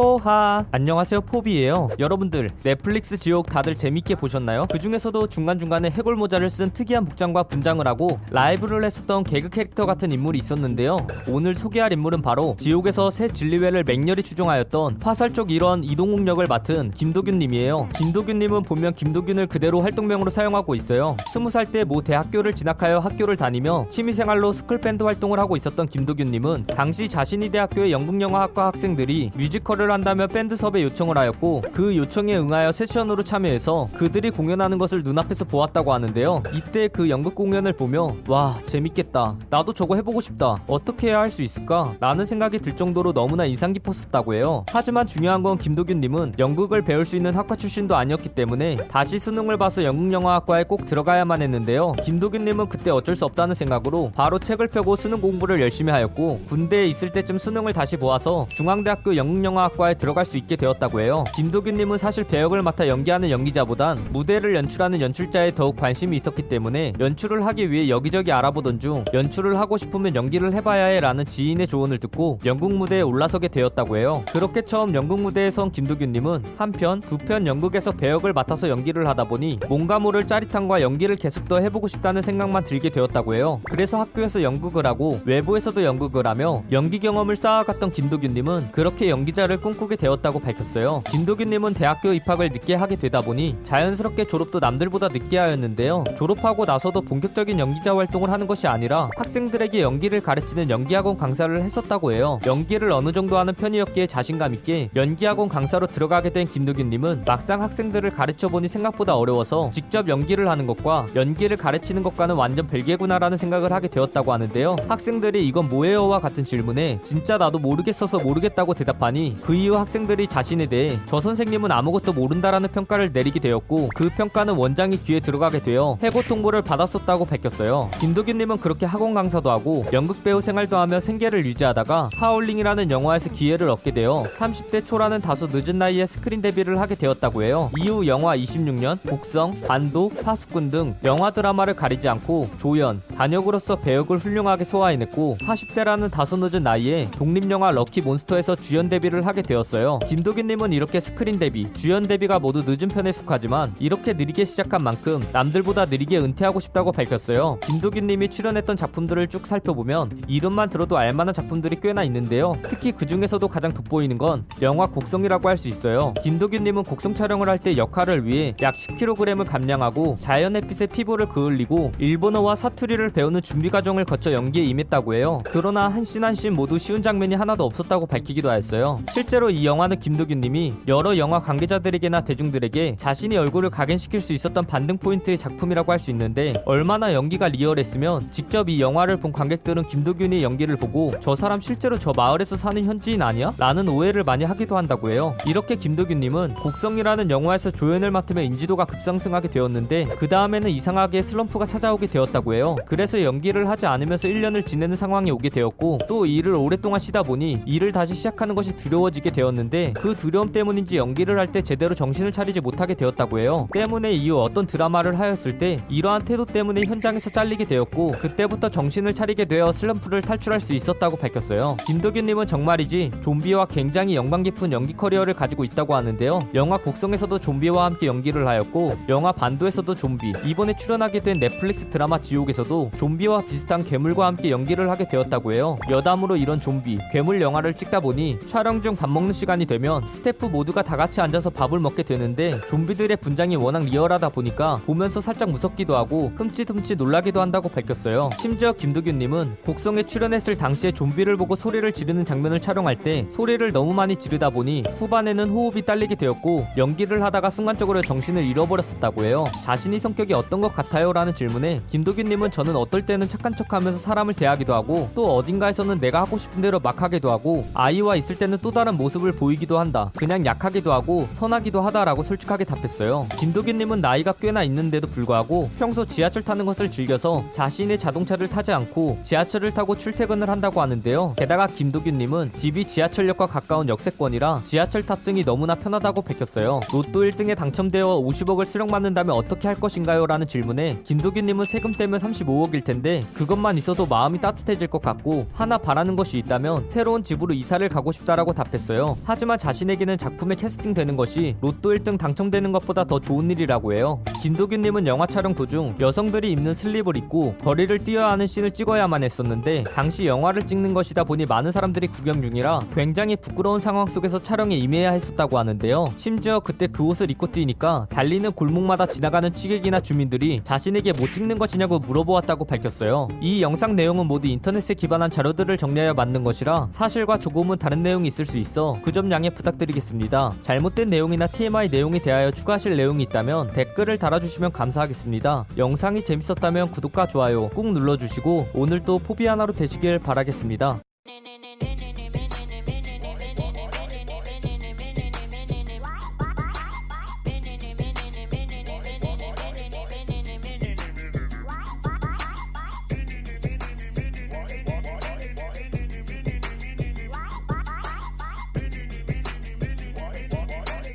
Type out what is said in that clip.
포하. 안녕하세요 포비예요. 여러분들 넷플릭스 지옥 다들 재밌게 보셨나요? 그 중에서도 중간중간에 해골 모자를 쓴 특이한 복장과 분장을 하고 라이브를 했었던 개그 캐릭터 같은 인물이 있었는데요. 오늘 소개할 인물은 바로 지옥에서 새 진리회를 맹렬히 추종하였던 화살촉 일원 이동욱 역을 맡은 김도균님이에요. 김도균님은 본명 김도균을 그대로 활동명으로 사용하고 있어요. 스무 살때 모 대학교를 진학하여 학교를 다니며 취미생활로 스쿨밴드 활동을 하고 있었던 김도균님은 당시 자신의 대학교의 연극영화학과 학생들이 뮤지컬을 한다며 밴드 섭외 요청을 하였고 그 요청에 응하여 세션으로 참여해서 그들이 공연하는 것을 눈앞에서 보았다고 하는데요. 이때 그 연극 공연을 보며 와 재밌겠다. 나도 저거 해보고 싶다. 어떻게 해야 할 수 있을까? 라는 생각이 들 정도로 너무나 인상 깊었었다고 해요. 하지만 중요한 건 김도균님은 연극을 배울 수 있는 학과 출신도 아니었기 때문에 다시 수능을 봐서 연극영화학과에 꼭 들어가야만 했는데요. 김도균님은 그때 어쩔 수 없다는 생각으로 바로 책을 펴고 수능 공부를 열심히 하였고 군대에 있을 때쯤 수능을 다시 보아서 중앙대학교 연극영화학과 에 들어갈 수 있게 되었다고 해요. 김도균님은 사실 배역을 맡아 연기하는 연기자보단 무대를 연출하는 연출자에 더욱 관심이 있었기 때문에 연출을 하기 위해 여기저기 알아보던 중 연출을 하고 싶으면 연기를 해봐야 해 라는 지인의 조언을 듣고 연극 무대에 올라서게 되었다고 해요. 그렇게 처음 연극 무대에 선 김도균님은 한 편, 두편 연극에서 배역을 맡아서 연기를 하다 보니 뭔가 모를 짜릿함과 연기를 계속 더 해보고 싶다는 생각만 들게 되었다고 해요. 그래서 학교에서 연극을 하고 외부에서도 연극을 하며 연기 경험을 쌓아갔던 김도균님은 그렇게 연기자를 꿈꾸게 되었다고 밝혔어요. 김도균님은 대학교 입학을 늦게 하게 되다 보니 자연스럽게 졸업도 남들보다 늦게 하였는데요. 졸업하고 나서도 본격적인 연기자 활동을 하는 것이 아니라 학생들에게 연기를 가르치는 연기학원 강사를 했었다고 해요. 연기를 어느 정도 하는 편이었기에 자신감 있게 연기학원 강사로 들어가게 된 김도균님은 막상 학생들을 가르쳐 보니 생각보다 어려워서 직접 연기를 하는 것과 연기를 가르치는 것과는 완전 별개구나라는 생각을 하게 되었다고 하는데요. 학생들이 이건 뭐예요와 같은 질문에 진짜 나도 모르겠어서 모르겠다고 대답하니 그 이후 학생들이 자신에 대해 저 선생님은 아무것도 모른다라는 평가를 내리게 되었고 그 평가는 원장의 귀에 들어가게 되어 해고 통보를 받았었다고 밝혔어요. 김도균님은 그렇게 학원 강사도 하고 연극 배우 생활도 하며 생계를 유지하다가 하울링이라는 영화에서 기회를 얻게 되어 30대 초라는 다소 늦은 나이에 스크린 데뷔를 하게 되었다고 해요. 이후 영화 26년, 곡성, 반도, 파수꾼 등 영화 드라마를 가리지 않고 조연, 단역으로서 배역을 훌륭하게 소화해냈고 40대라는 다소 늦은 나이에 독립영화 럭키 몬스터에서 주연 데뷔를 하게 되었어요. 김도균님은 이렇게 스크린 데뷔, 주연 데뷔가 모두 늦은 편에 속하지만 이렇게 느리게 시작한 만큼 남들보다 느리게 은퇴하고 싶다고 밝혔어요. 김도균님이 출연했던 작품들을 쭉 살펴보면 이름만 들어도 알만한 작품들이 꽤나 있는데요. 특히 그 중에서도 가장 돋보이는 건 영화 곡성이라고 할 수 있어요. 김도균님은 곡성 촬영을 할 때 역할을 위해 약 10kg을 감량하고 자연 햇빛에 피부를 그을리고 일본어와 사투리를 배우는 준비 과정을 거쳐 연기에 임했다고 해요. 그러나 한 씬 한 씬 모두 쉬운 장면이 하나도 없었다고 밝히기도 하였어요. 실제로 이 영화는 김도균 님이 여러 영화 관계자들에게나 대중들에게 자신의 얼굴을 각인시킬 수 있었던 반등 포인트의 작품이라고 할 수 있는데 얼마나 연기가 리얼했으면 직접 이 영화를 본 관객들은 김도균의 연기를 보고 저 사람 실제로 저 마을에서 사는 현지인 아니야? 라는 오해를 많이 하기도 한다고 해요. 이렇게 김도균 님은 곡성이라는 영화에서 조연을 맡으며 인지도가 급상승하게 되었는데 그 다음에는 이상하게 슬럼프가 찾아오게 되었다고 해요. 그래서 연기를 하지 않으면서 1년을 지내는 상황이 오게 되었고 또 일을 오랫동안 쉬다 보니 일을 다시 시작하는 것이 두려워지게 되었는데 그 두려움 때문인지 연기를 할 때 제대로 정신을 차리지 못하게 되었다고 해요. 때문에 이후 어떤 드라마를 하였을 때 이러한 태도 때문에 현장에서 잘리게 되었고 그때부터 정신을 차리게 되어 슬럼프를 탈출할 수 있었다고 밝혔어요. 김도균님은 정말이지 좀비와 굉장히 연관 깊은 연기 커리어를 가지고 있다고 하는데요. 영화 곡성에서도 좀비와 함께 연기를 하였고 영화 반도에서도 좀비 이번에 출연하게 된 넷플릭스 드라마 지옥에서도 좀비와 비슷한 괴물과 함께 연기를 하게 되었다고 해요. 여담으로 이런 좀비 괴물 영화를 찍다 보니 촬영 중 밥 먹는 시간이 되면 스태프 모두가 다 같이 앉아서 밥을 먹게 되는데 좀비들의 분장이 워낙 리얼하다 보니까 보면서 살짝 무섭기도 하고 흠칫흠칫 놀라기도 한다고 밝혔어요. 심지어 김도균님은 곡성에 출연했을 당시에 좀비를 보고 소리를 지르는 장면을 촬영할 때 소리를 너무 많이 지르다 보니 후반에는 호흡이 딸리게 되었고 연기를 하다가 순간적으로 정신을 잃어버렸었다고 해요. 자신이 성격이 어떤 것 같아요? 라는 질문에 김도균님은 저는 어떨 때는 착한 척 하면서 사람을 대하기도 하고 또 어딘가에서는 내가 하고 싶은 대로 막 하기도 하고 아이와 있을 때는 또 다른 모습을 보이기도 한다. 그냥 약하기도 하고 선하기도 하다라고 솔직하게 답했어요. 김도균님은 나이가 꽤나 있는데도 불구하고 평소 지하철 타는 것을 즐겨서 자신의 자동차를 타지 않고 지하철을 타고 출퇴근을 한다고 하는데요. 게다가 김도균님은 집이 지하철역과 가까운 역세권이라 지하철 탑승이 너무나 편하다고 밝혔어요. 로또 1등에 당첨되어 50억을 수령받는다면 어떻게 할 것인가요? 라는 질문에 김도균님은 세금 떼면 35억일 텐데 그것만 있어도 마음이 따뜻해질 것 같고 하나 바라는 것이 있다면 새로운 집으로 이사를 가고 싶다라고 답했어요. 밝혔어요. 하지만 자신에게는 작품에 캐스팅되는 것이 로또 1등 당첨되는 것보다 더 좋은 일이라고 해요. 김도균님은 영화 촬영 도중 여성들이 입는 슬립을 입고 거리를 뛰어야 하는 씬을 찍어야만 했었는데 당시 영화를 찍는 것이다 보니 많은 사람들이 구경 중이라 굉장히 부끄러운 상황 속에서 촬영에 임해야 했었다고 하는데요. 심지어 그때 그 옷을 입고 뛰니까 달리는 골목마다 지나가는 취객이나 주민들이 자신에게 못 찍는 것이냐고 물어보았다고 밝혔어요. 이 영상 내용은 모두 인터넷에 기반한 자료들을 정리하여 만든 것이라 사실과 조금은 다른 내용이 있을 수 있어 그 점 양해 부탁드리겠습니다. 잘못된 내용이나 TMI 내용에 대하여 추가하실 내용이 있다면 댓글을 달아주시면 감사하겠습니다. 영상이 재밌었다면 구독과 좋아요 꾹 눌러주시고 오늘도 포비 하나로 되시길 바라겠습니다. 네네네네